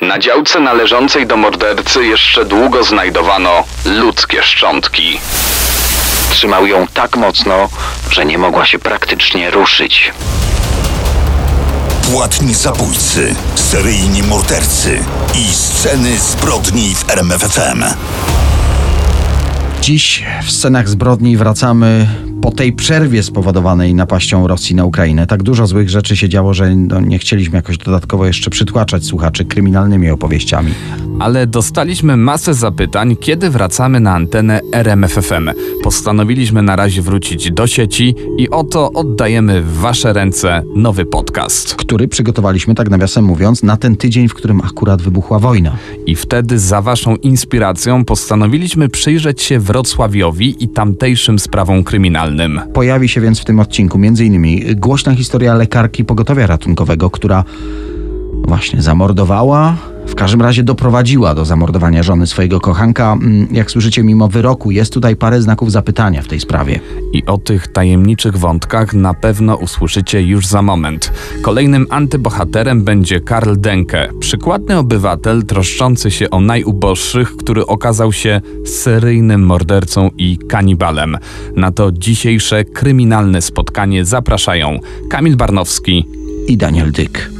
Na działce należącej do mordercy jeszcze długo znajdowano ludzkie szczątki. Trzymał ją tak mocno, że nie mogła się praktycznie ruszyć. Płatni zabójcy, seryjni mordercy i sceny zbrodni w RMFFM. Dziś w scenach zbrodni wracamy po tej przerwie spowodowanej napaścią Rosji na Ukrainę. Tak dużo złych rzeczy się działo, że no, nie chcieliśmy jakoś dodatkowo jeszcze przytłaczać słuchaczy kryminalnymi opowieściami. Ale dostaliśmy masę zapytań, kiedy wracamy na antenę RMFFM. Postanowiliśmy na razie wrócić do sieci i oto oddajemy w Wasze ręce nowy podcast. Który przygotowaliśmy, tak nawiasem mówiąc, na ten tydzień, w którym akurat wybuchła wojna. I wtedy za Waszą inspiracją postanowiliśmy przyjrzeć się Wrocławiowi i tamtejszym sprawom kryminalnym. Pojawi się więc w tym odcinku m.in. głośna historia lekarki pogotowia ratunkowego, która właśnie zamordowała, w każdym razie doprowadziła do zamordowania żony swojego kochanka. Mm, Jak słyszycie, mimo wyroku jest tutaj parę znaków zapytania w tej sprawie. I o tych tajemniczych wątkach na pewno usłyszycie już za moment. Kolejnym antybohaterem będzie Karl Denke, przykładny obywatel troszczący się o najuboższych, który okazał się seryjnym mordercą i kanibalem. Na to dzisiejsze kryminalne spotkanie zapraszają Kamil Barnowski I Daniel Dyk.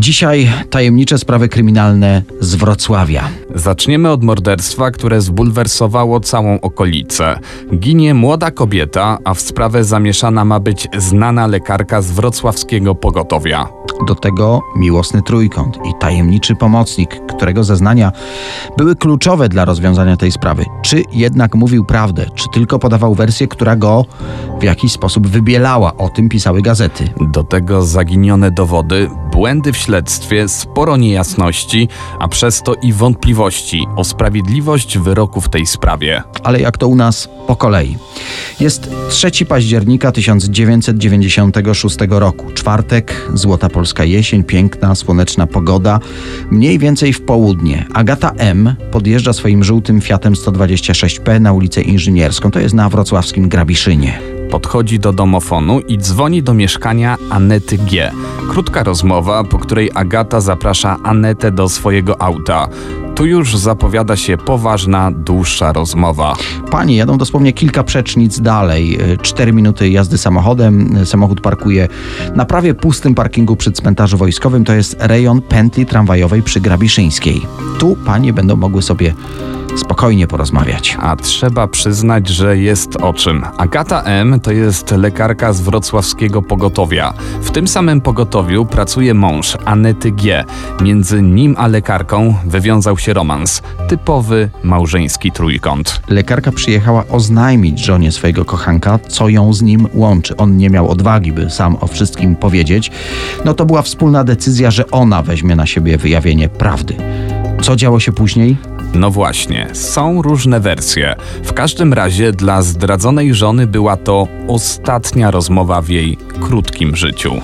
Dzisiaj tajemnicze sprawy kryminalne z Wrocławia. Zaczniemy od morderstwa, które zbulwersowało całą okolicę. Ginie młoda kobieta, a w sprawę zamieszana ma być znana lekarka z wrocławskiego pogotowia. Do tego miłosny trójkąt i tajemniczy pomocnik, którego zeznania były kluczowe dla rozwiązania tej sprawy. Czy jednak mówił prawdę, czy tylko podawał wersję, która go w jakiś sposób wybielała. O tym pisały gazety. Do tego zaginione dowody, błędy w śledztwie, sporo niejasności, a przez to i wątpliwości o sprawiedliwość wyroku w tej sprawie. Ale jak to u nas po kolei. Jest 3 października 1996 roku. Czwartek, złota polska jesień, piękna, słoneczna pogoda. Mniej więcej w południe. Agata M. podjeżdża swoim żółtym Fiatem 126P na ulicę Inżynierską. To jest na wrocławskim Grabiszynie. Podchodzi do domofonu i dzwoni do mieszkania Anety G. Krótka rozmowa, po której Agata zaprasza Anetę do swojego auta. Tu już zapowiada się poważna, dłuższa rozmowa. Panie jadą dosłownie kilka przecznic dalej. Cztery minuty jazdy samochodem. Samochód parkuje na prawie pustym parkingu przy cmentarzu wojskowym. To jest rejon pętli tramwajowej przy Grabiszyńskiej. Tu panie będą mogły sobie spokojnie porozmawiać. A trzeba przyznać, że jest o czym. Agata M. to jest lekarka z wrocławskiego pogotowia. W tym samym pogotowiu pracuje mąż Anety G. Między nim a lekarką wywiązał się romans. Typowy małżeński trójkąt. Lekarka przyjechała oznajmić żonie swojego kochanka, co ją z nim łączy. On nie miał odwagi, by sam o wszystkim powiedzieć. No to była wspólna decyzja, że ona weźmie na siebie wyjawienie prawdy. Co działo się później? No właśnie, są różne wersje. W każdym razie dla zdradzonej żony była to ostatnia rozmowa w jej krótkim życiu.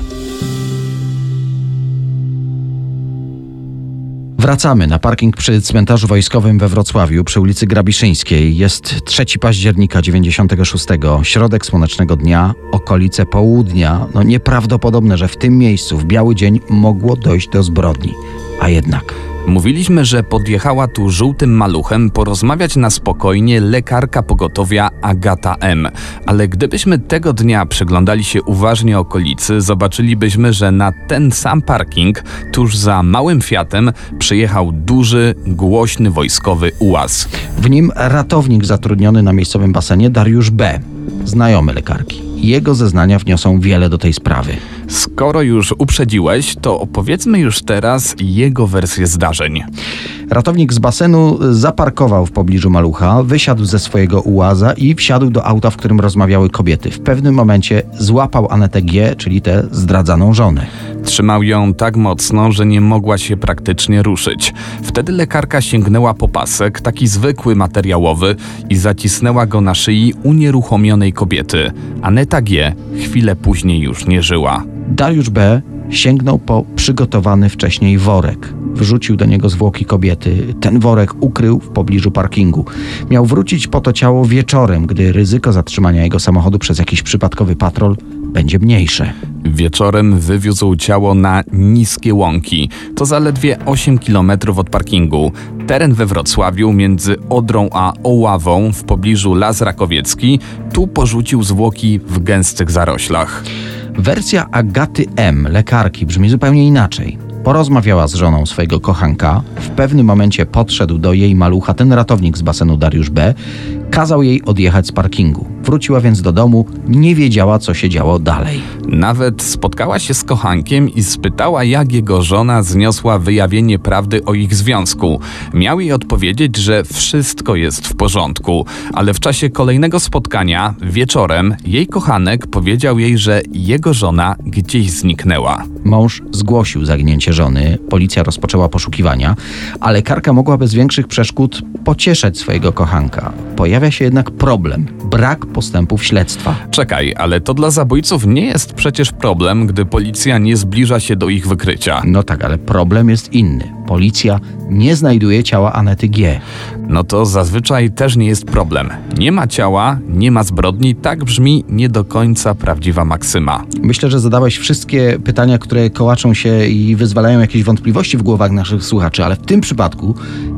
Wracamy na parking przy cmentarzu wojskowym we Wrocławiu przy ulicy Grabiszyńskiej. Jest 3 października 96, środek słonecznego dnia, okolice południa. No nieprawdopodobne, że w tym miejscu w biały dzień mogło dojść do zbrodni. A jednak Mówiliśmy, że podjechała tu żółtym maluchem porozmawiać na spokojnie lekarka pogotowia Agata M. Ale gdybyśmy tego dnia przyglądali się uważnie okolicy, zobaczylibyśmy, że na ten sam parking, tuż za małym Fiatem, przyjechał duży, głośny wojskowy ułaz. w nim ratownik zatrudniony na miejscowym basenie Dariusz B., znajomy lekarki. Jego zeznania wniosą wiele do tej sprawy. Skoro już uprzedziłeś, to opowiedzmy już teraz jego wersję zdarzeń. Ratownik z basenu zaparkował w pobliżu malucha, wysiadł ze swojego ułaza i wsiadł do auta, w którym rozmawiały kobiety. W pewnym momencie złapał Anetę G., czyli tę zdradzaną żonę. Trzymał ją tak mocno, że nie mogła się praktycznie ruszyć. Wtedy lekarka sięgnęła po pasek, taki zwykły materiałowy, i zacisnęła go na szyi unieruchomionej kobiety. Aneta G. chwilę później już nie żyła. Dariusz B. sięgnął po przygotowany wcześniej worek. wrzucił do niego zwłoki kobiety. Ten worek ukrył w pobliżu parkingu. Miał wrócić po to ciało wieczorem, gdy ryzyko zatrzymania jego samochodu przez jakiś przypadkowy patrol będzie mniejsze. Wieczorem wywiózł ciało na niskie łąki. To zaledwie 8 km od parkingu. Teren we Wrocławiu między Odrą a Oławą w pobliżu Las Rakowiecki. Tu porzucił zwłoki w gęstych zaroślach. Wersja Agaty M, lekarki, brzmi zupełnie inaczej. Porozmawiała z żoną swojego kochanka. W pewnym momencie podszedł do jej malucha ten ratownik z basenu Dariusz B. Kazał jej odjechać z parkingu. Wróciła więc do domu, nie wiedziała, co się działo dalej. Nawet spotkała się z kochankiem i spytała, jak jego żona zniosła wyjawienie prawdy o ich związku. Miał jej odpowiedzieć, że wszystko jest w porządku, ale w czasie kolejnego spotkania, wieczorem, jej kochanek powiedział jej, że jego żona gdzieś zniknęła. Mąż zgłosił zaginięcie żony, policja rozpoczęła poszukiwania, a lekarka mogła bez większych przeszkód pocieszać swojego kochanka. Pojawia się jednak problem brak postępów śledztwa. Czekaj, ale to dla zabójców nie jest przecież problem, gdy policja nie zbliża się do ich wykrycia. No tak, ale problem jest inny. Policja nie znajduje ciała Anety G. No to zazwyczaj też nie jest problem. Nie ma ciała, nie ma zbrodni, tak brzmi nie do końca prawdziwa maksyma. Myślę, że zadałeś wszystkie pytania, które kołaczą się i wyzwalają jakieś wątpliwości w głowach naszych słuchaczy, ale w tym przypadku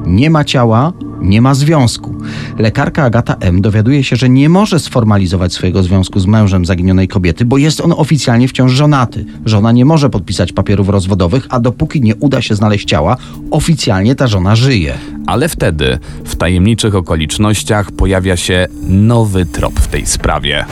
nie ma ciała, nie ma związku. Lekarka Agata M. dowiaduje się, że nie może sformalizować swojego związku z mężem zaginionej kobiety, bo jest on oficjalnie wciąż żonaty. Żona nie może podpisać papierów rozwodowych, a dopóki nie uda się znaleźć ciała, oficjalnie ta żona żyje. Ale wtedy, w tajemniczych okolicznościach, pojawia się nowy trop w tej sprawie.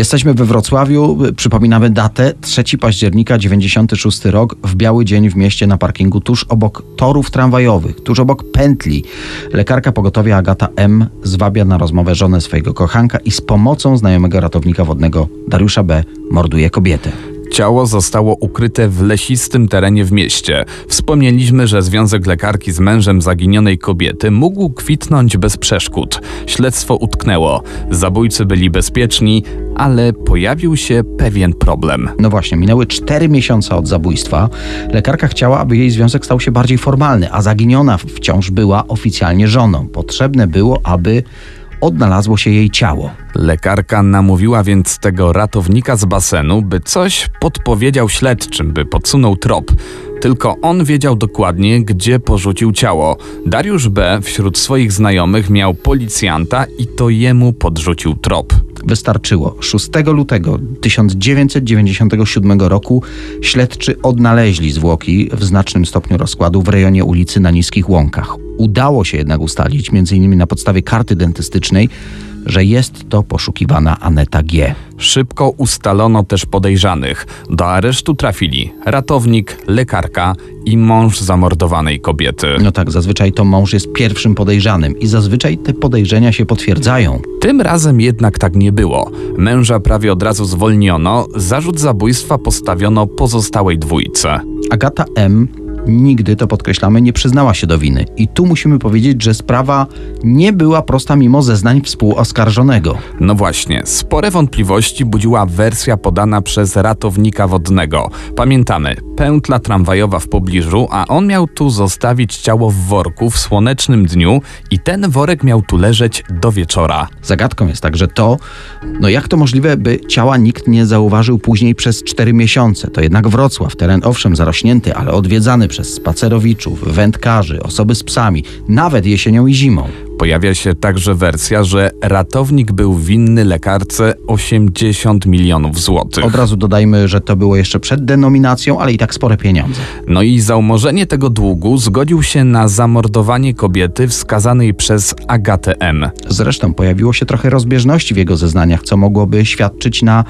Jesteśmy we Wrocławiu, przypominamy datę 3 października 96 rok, w biały dzień w mieście na parkingu tuż obok torów tramwajowych, tuż obok pętli. Lekarka pogotowia Agata M. zwabia na rozmowę żonę swojego kochanka i z pomocą znajomego ratownika wodnego Dariusza B. morduje kobietę. Ciało zostało ukryte w lesistym terenie w mieście. Wspomnieliśmy, że związek lekarki z mężem zaginionej kobiety mógł kwitnąć bez przeszkód. Śledztwo utknęło. Zabójcy byli bezpieczni, ale pojawił się pewien problem. No właśnie, minęły cztery miesiące od zabójstwa. Lekarka chciała, aby jej związek stał się bardziej formalny, a zaginiona wciąż była oficjalnie żoną. Potrzebne było, aby odnalazło się jej ciało. Lekarka namówiła więc tego ratownika z basenu, by coś podpowiedział śledczym, by podsunął trop. Tylko on wiedział dokładnie, gdzie porzucił ciało. Dariusz B. wśród swoich znajomych miał policjanta i to jemu podrzucił trop. Wystarczyło. 6 lutego 1997 roku śledczy odnaleźli zwłoki w znacznym stopniu rozkładu w rejonie ulicy na Niskich Łąkach. Udało się jednak ustalić, m.in. na podstawie karty dentystycznej, że jest to poszukiwana Aneta G. Szybko ustalono też podejrzanych. Do aresztu trafili ratownik, lekarka i mąż zamordowanej kobiety. No tak, zazwyczaj to mąż jest pierwszym podejrzanym i zazwyczaj te podejrzenia się potwierdzają. Tym razem jednak tak nie było. Męża prawie od razu zwolniono, zarzut zabójstwa postawiono pozostałej dwójce. Agata M nigdy, to podkreślamy, nie przyznała się do winy. I tu musimy powiedzieć, że sprawa nie była prosta mimo zeznań współoskarżonego. No właśnie, spore wątpliwości budziła wersja podana przez ratownika wodnego. Pamiętamy, pętla tramwajowa w pobliżu, a on miał tu zostawić ciało w worku w słonecznym dniu i ten worek miał tu leżeć do wieczora. Zagadką jest także to, no jak to możliwe, by ciała nikt nie zauważył później przez cztery miesiące. To jednak Wrocław, teren owszem zarośnięty, ale odwiedzany przez spacerowiczów, wędkarzy, osoby z psami, nawet jesienią i zimą. Pojawia się także wersja, że ratownik był winny lekarce 80 milionów złotych. Od razu dodajmy, że to było jeszcze przed denominacją, ale i tak spore pieniądze. No i za umorzenie tego długu zgodził się na zamordowanie kobiety wskazanej przez Agatę M. Zresztą pojawiło się trochę rozbieżności w jego zeznaniach, co mogłoby świadczyć na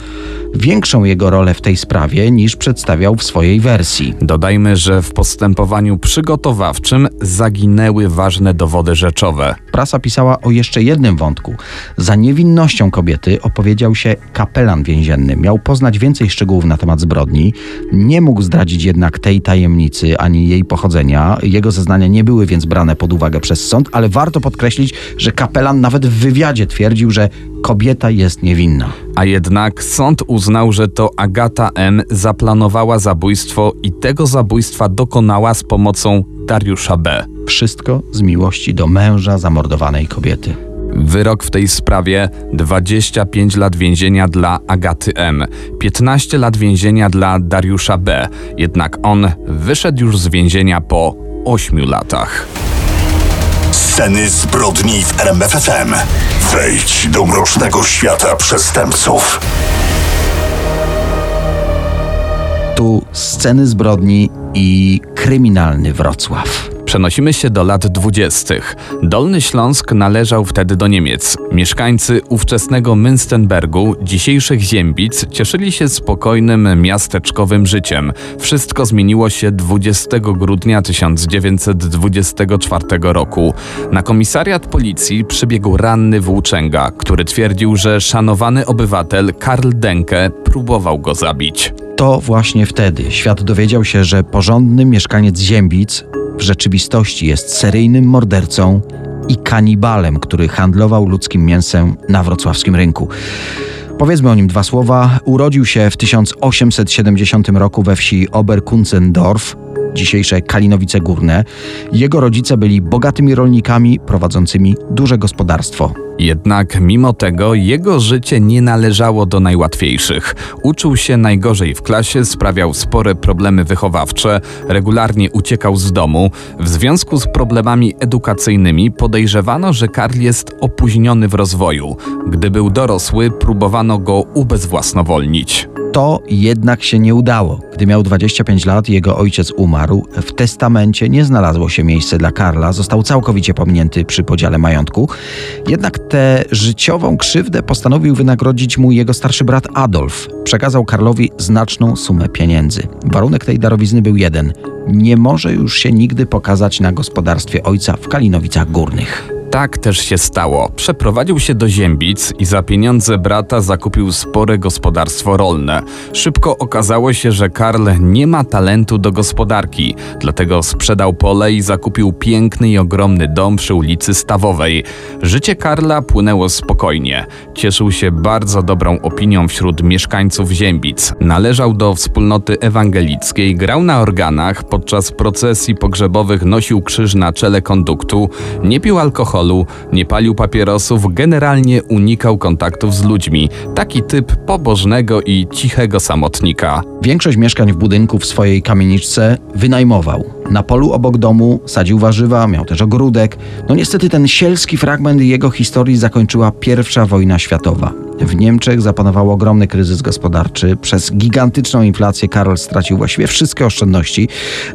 większą jego rolę w tej sprawie niż przedstawiał w swojej wersji. Dodajmy, że w postępowaniu przygotowawczym zaginęły ważne dowody rzeczowe Prasa pisała o jeszcze jednym wątku. Za niewinnością kobiety opowiedział się kapelan więzienny. Miał poznać więcej szczegółów na temat zbrodni. Nie mógł zdradzić jednak tej tajemnicy ani jej pochodzenia. Jego zeznania nie były więc brane pod uwagę przez sąd, ale warto podkreślić, że kapelan nawet w wywiadzie twierdził, że kobieta jest niewinna. A jednak sąd uznał, że to Agata M. zaplanowała zabójstwo i tego zabójstwa dokonała z pomocą Dariusza B. Wszystko z miłości do męża zamordowanej kobiety. Wyrok w tej sprawie 25 lat więzienia dla Agaty M, 15 lat więzienia dla Dariusza B. Jednak on wyszedł już z więzienia po 8 latach. Sceny zbrodni w RMFFM. Wejdź do mrocznego świata przestępców. Sceny zbrodni i kryminalny Wrocław. Przenosimy się do lat dwudziestych. Dolny Śląsk należał wtedy do Niemiec. Mieszkańcy ówczesnego Münstenbergu, dzisiejszych Ziembic, cieszyli się spokojnym miasteczkowym życiem. Wszystko zmieniło się 20 grudnia 1924 roku. Na komisariat policji przybiegł ranny włóczęga, który twierdził, że szanowany obywatel Karl Denke próbował go zabić. To właśnie wtedy świat dowiedział się, że porządny mieszkaniec Ziembic w rzeczywistości jest seryjnym mordercą i kanibalem, który handlował ludzkim mięsem na wrocławskim rynku. Powiedzmy o nim dwa słowa. Urodził się w 1870 roku we wsi Oberkunzendorf, dzisiejsze Kalinowice Górne. Jego rodzice byli bogatymi rolnikami prowadzącymi duże gospodarstwo. Jednak mimo tego jego życie nie należało do najłatwiejszych. Uczył się najgorzej w klasie, sprawiał spore problemy wychowawcze, regularnie uciekał z domu. W związku z problemami edukacyjnymi podejrzewano, że Karl jest opóźniony w rozwoju. Gdy był dorosły, próbowano go ubezwłasnowolnić. To jednak się nie udało. Gdy miał 25 lat, jego ojciec umarł. W testamencie nie znalazło się miejsce dla Karla, został całkowicie pominięty przy podziale majątku. Jednak tę życiową krzywdę postanowił wynagrodzić mu jego starszy brat Adolf. Przekazał Karlowi znaczną sumę pieniędzy. Warunek tej darowizny był jeden: nie może już się nigdy pokazać na gospodarstwie ojca w Kalinowicach Górnych. Tak też się stało. Przeprowadził się do Ziembic i za pieniądze brata zakupił spore gospodarstwo rolne. Szybko okazało się, że Karl nie ma talentu do gospodarki, dlatego sprzedał pole i zakupił piękny i ogromny dom przy ulicy Stawowej. Życie Karla płynęło spokojnie. Cieszył się bardzo dobrą opinią wśród mieszkańców Ziembic. Należał do wspólnoty ewangelickiej, grał na organach, podczas procesji pogrzebowych nosił krzyż na czele konduktu, nie pił alkoholu, alkoholu, nie palił papierosów, generalnie unikał kontaktów z ludźmi. Taki typ pobożnego i cichego samotnika. Większość mieszkań w budynku w swojej kamieniczce wynajmował. Na polu obok domu sadził warzywa, miał też ogródek. No niestety ten sielski fragment jego historii zakończyła pierwsza wojna światowa. W Niemczech zapanował ogromny kryzys gospodarczy. Przez gigantyczną inflację Karol stracił właściwie wszystkie oszczędności.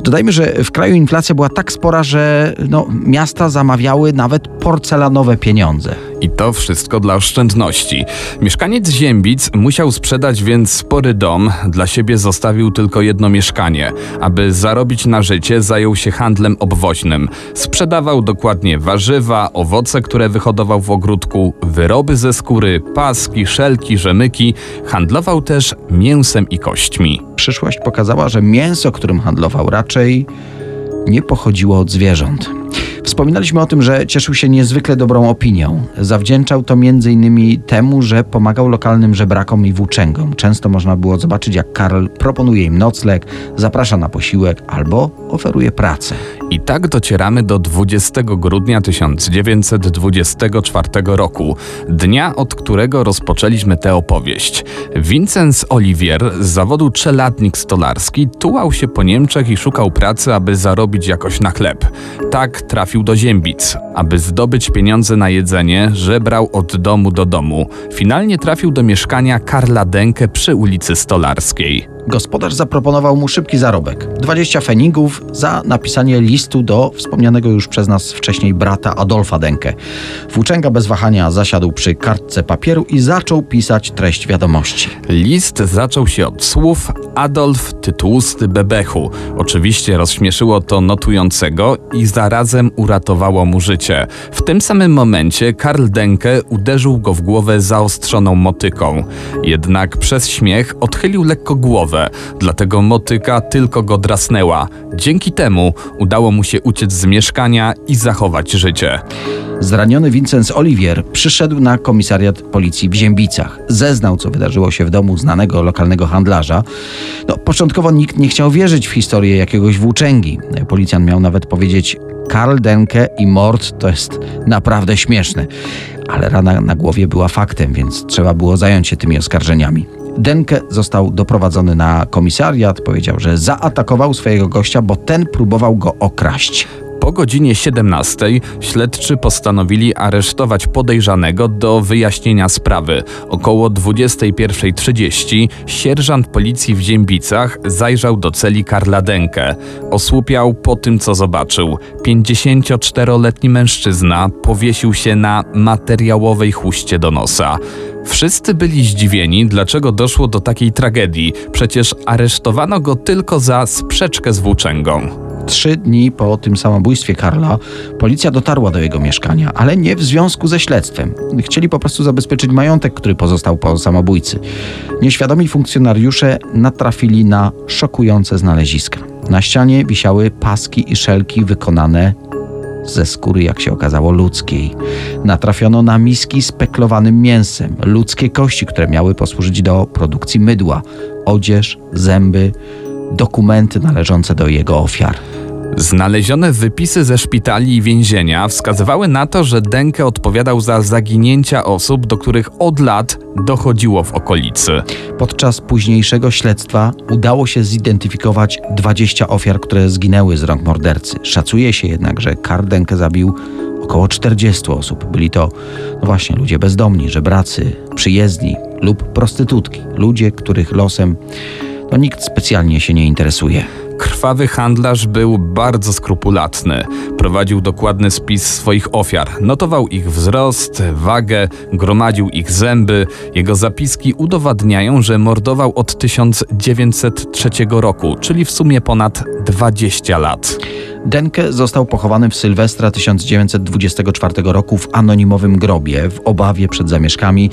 Dodajmy, że w kraju inflacja była tak spora, że no, miasta zamawiały nawet porcelanowe pieniądze. I to wszystko dla oszczędności. Mieszkaniec Ziembic musiał sprzedać więc spory dom, dla siebie zostawił tylko jedno mieszkanie. Aby zarobić na życie, zajął się handlem obwoźnym. Sprzedawał dokładnie warzywa, owoce, które wyhodował w ogródku, wyroby ze skóry, paski, szelki, rzemyki. Handlował też mięsem i kośćmi. Przyszłość pokazała, że mięso, którym handlował, raczej nie pochodziło od zwierząt. Wspominaliśmy o tym, że cieszył się niezwykle dobrą opinią. Zawdzięczał to m.in. temu, że pomagał lokalnym żebrakom i włóczęgom. Często można było zobaczyć, jak Karl proponuje im nocleg, zaprasza na posiłek albo oferuje pracę. I tak docieramy do 20 grudnia 1924 roku, dnia, od którego rozpoczęliśmy tę opowieść. Vincenz Olivier z zawodu czeladnik stolarski tułał się po Niemczech i szukał pracy, aby zarobić jakoś na chleb. Tak trafił do Ziembic. Aby zdobyć pieniądze na jedzenie, żebrał od domu do domu. Finalnie trafił do mieszkania Karla Denke przy ulicy Stolarskiej. Gospodarz zaproponował mu szybki zarobek 20 feningów za napisanie listu do wspomnianego już przez nas wcześniej brata Adolfa Denke. Włóczęga bez wahania zasiadł przy kartce papieru i zaczął pisać treść wiadomości. List zaczął się od słów Adolf Tytłusty Bebechu. Oczywiście rozśmieszyło to notującego i zarazem uratowało mu życie. W tym samym momencie Karl Denke uderzył go w głowę zaostrzoną motyką. Jednak przez śmiech odchylił lekko głowę, dlatego motyka tylko go drasnęła. Dzięki temu udało mu się uciec z mieszkania i zachować życie. Zraniony Vincent Olivier przyszedł na komisariat policji w Ziębicach. Zeznał, co wydarzyło się w domu znanego lokalnego handlarza. No, początkowo nikt nie chciał wierzyć w historię jakiegoś włóczęgi. Policjant miał nawet powiedzieć, Karl Denke i mord to jest naprawdę śmieszne. Ale rana na głowie była faktem, więc trzeba było zająć się tymi oskarżeniami. Denke został doprowadzony na komisariat, powiedział, że zaatakował swojego gościa, bo ten próbował go okraść. Po godzinie 17 śledczy postanowili aresztować podejrzanego do wyjaśnienia sprawy. Około 21.30 sierżant policji w Ziębicach zajrzał do celi Karla Denke. Osłupiał po tym, co zobaczył. 54-letni mężczyzna powiesił się na materiałowej chuście do nosa. Wszyscy byli zdziwieni, dlaczego doszło do takiej tragedii. Przecież aresztowano go tylko za sprzeczkę z włóczęgą. Trzy dni po tym samobójstwie Karla policja dotarła do jego mieszkania, ale nie w związku ze śledztwem. Chcieli po prostu zabezpieczyć majątek, który pozostał po samobójcy. Nieświadomi funkcjonariusze natrafili na szokujące znaleziska. Na ścianie wisiały paski i szelki wykonane ze skóry, jak się okazało, ludzkiej. Natrafiono na miski z peklowanym mięsem, ludzkie kości, które miały posłużyć do produkcji mydła, odzież, zęby, dokumenty należące do jego ofiar. Znalezione wypisy ze szpitali i więzienia wskazywały na to, że Denke odpowiadał za zaginięcia osób, do których od lat dochodziło w okolicy. Podczas późniejszego śledztwa udało się zidentyfikować 20 ofiar, które zginęły z rąk mordercy. Szacuje się jednak, że Karl Denke zabił około 40 osób. Byli to, no właśnie, ludzie bezdomni, żebracy, przyjezdni lub prostytutki. Ludzie, których losem no, nikt specjalnie się nie interesuje. Krwawy handlarz był bardzo skrupulatny. Prowadził dokładny spis swoich ofiar. Notował ich wzrost, wagę, gromadził ich zęby. Jego zapiski udowadniają, że mordował od 1903 roku, czyli w sumie ponad 20 lat. Denke został pochowany w Sylwestra 1924 roku w anonimowym grobie w obawie przed zamieszkami.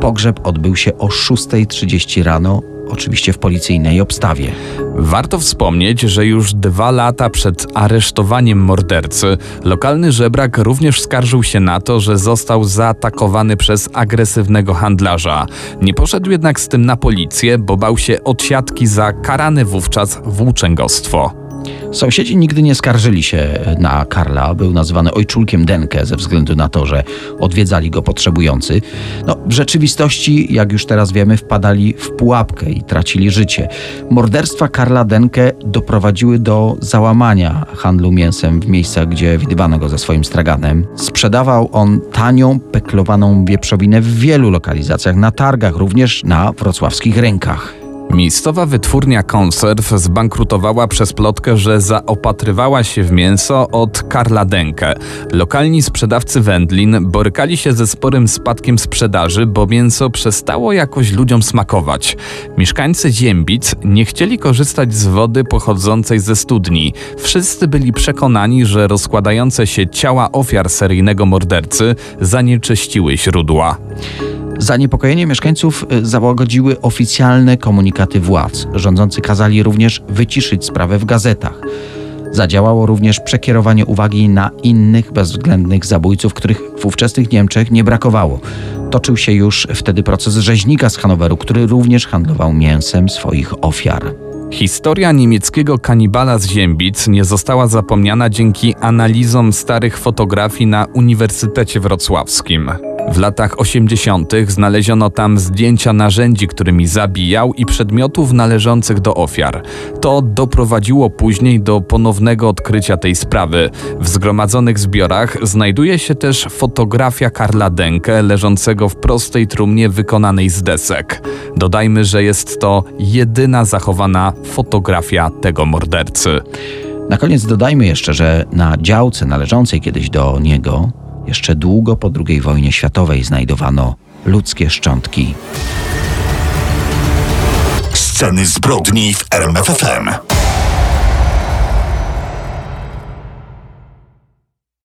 Pogrzeb odbył się o 6.30 rano oczywiście w policyjnej obstawie. Warto wspomnieć, że już dwa lata przed aresztowaniem mordercy, lokalny żebrak również skarżył się na to, że został zaatakowany przez agresywnego handlarza. Nie poszedł jednak z tym na policję, bo bał się odsiadki za karane wówczas włóczęgostwo. Sąsiedzi nigdy nie skarżyli się na Karla. Był nazywany ojczulkiem Denke ze względu na to, że odwiedzali go potrzebujący. No, w rzeczywistości, jak już teraz wiemy, wpadali w pułapkę i tracili życie. Morderstwa Karla Denke doprowadziły do załamania handlu mięsem w miejscach, gdzie widywano go ze swoim straganem. Sprzedawał on tanią, peklowaną wieprzowinę w wielu lokalizacjach, na targach, również na wrocławskich rynkach. Miejscowa wytwórnia konserw zbankrutowała przez plotkę, że zaopatrywała się w mięso od Karla Denke. Lokalni sprzedawcy wędlin borykali się ze sporym spadkiem sprzedaży, bo mięso przestało jakoś ludziom smakować. Mieszkańcy Ziębic nie chcieli korzystać z wody pochodzącej ze studni. Wszyscy byli przekonani, że rozkładające się ciała ofiar seryjnego mordercy zanieczyściły źródła. Zaniepokojenie mieszkańców y, załagodziły oficjalne komunikaty władz. Rządzący kazali również wyciszyć sprawę w gazetach. Zadziałało również przekierowanie uwagi na innych bezwzględnych zabójców, których w ówczesnych Niemczech nie brakowało. Toczył się już wtedy proces rzeźnika z Hanoweru, który również handlował mięsem swoich ofiar. Historia niemieckiego kanibala z Ziębic nie została zapomniana dzięki analizom starych fotografii na Uniwersytecie Wrocławskim. W latach 80. znaleziono tam zdjęcia narzędzi, którymi zabijał i przedmiotów należących do ofiar. To doprowadziło później do ponownego odkrycia tej sprawy. W zgromadzonych zbiorach znajduje się też fotografia Karla Denke leżącego w prostej trumnie wykonanej z desek. Dodajmy, że jest to jedyna zachowana fotografia tego mordercy. Na koniec dodajmy jeszcze, że na działce należącej kiedyś do niego jeszcze długo po II wojnie światowej znajdowano ludzkie szczątki. Sceny zbrodni w RMFFM.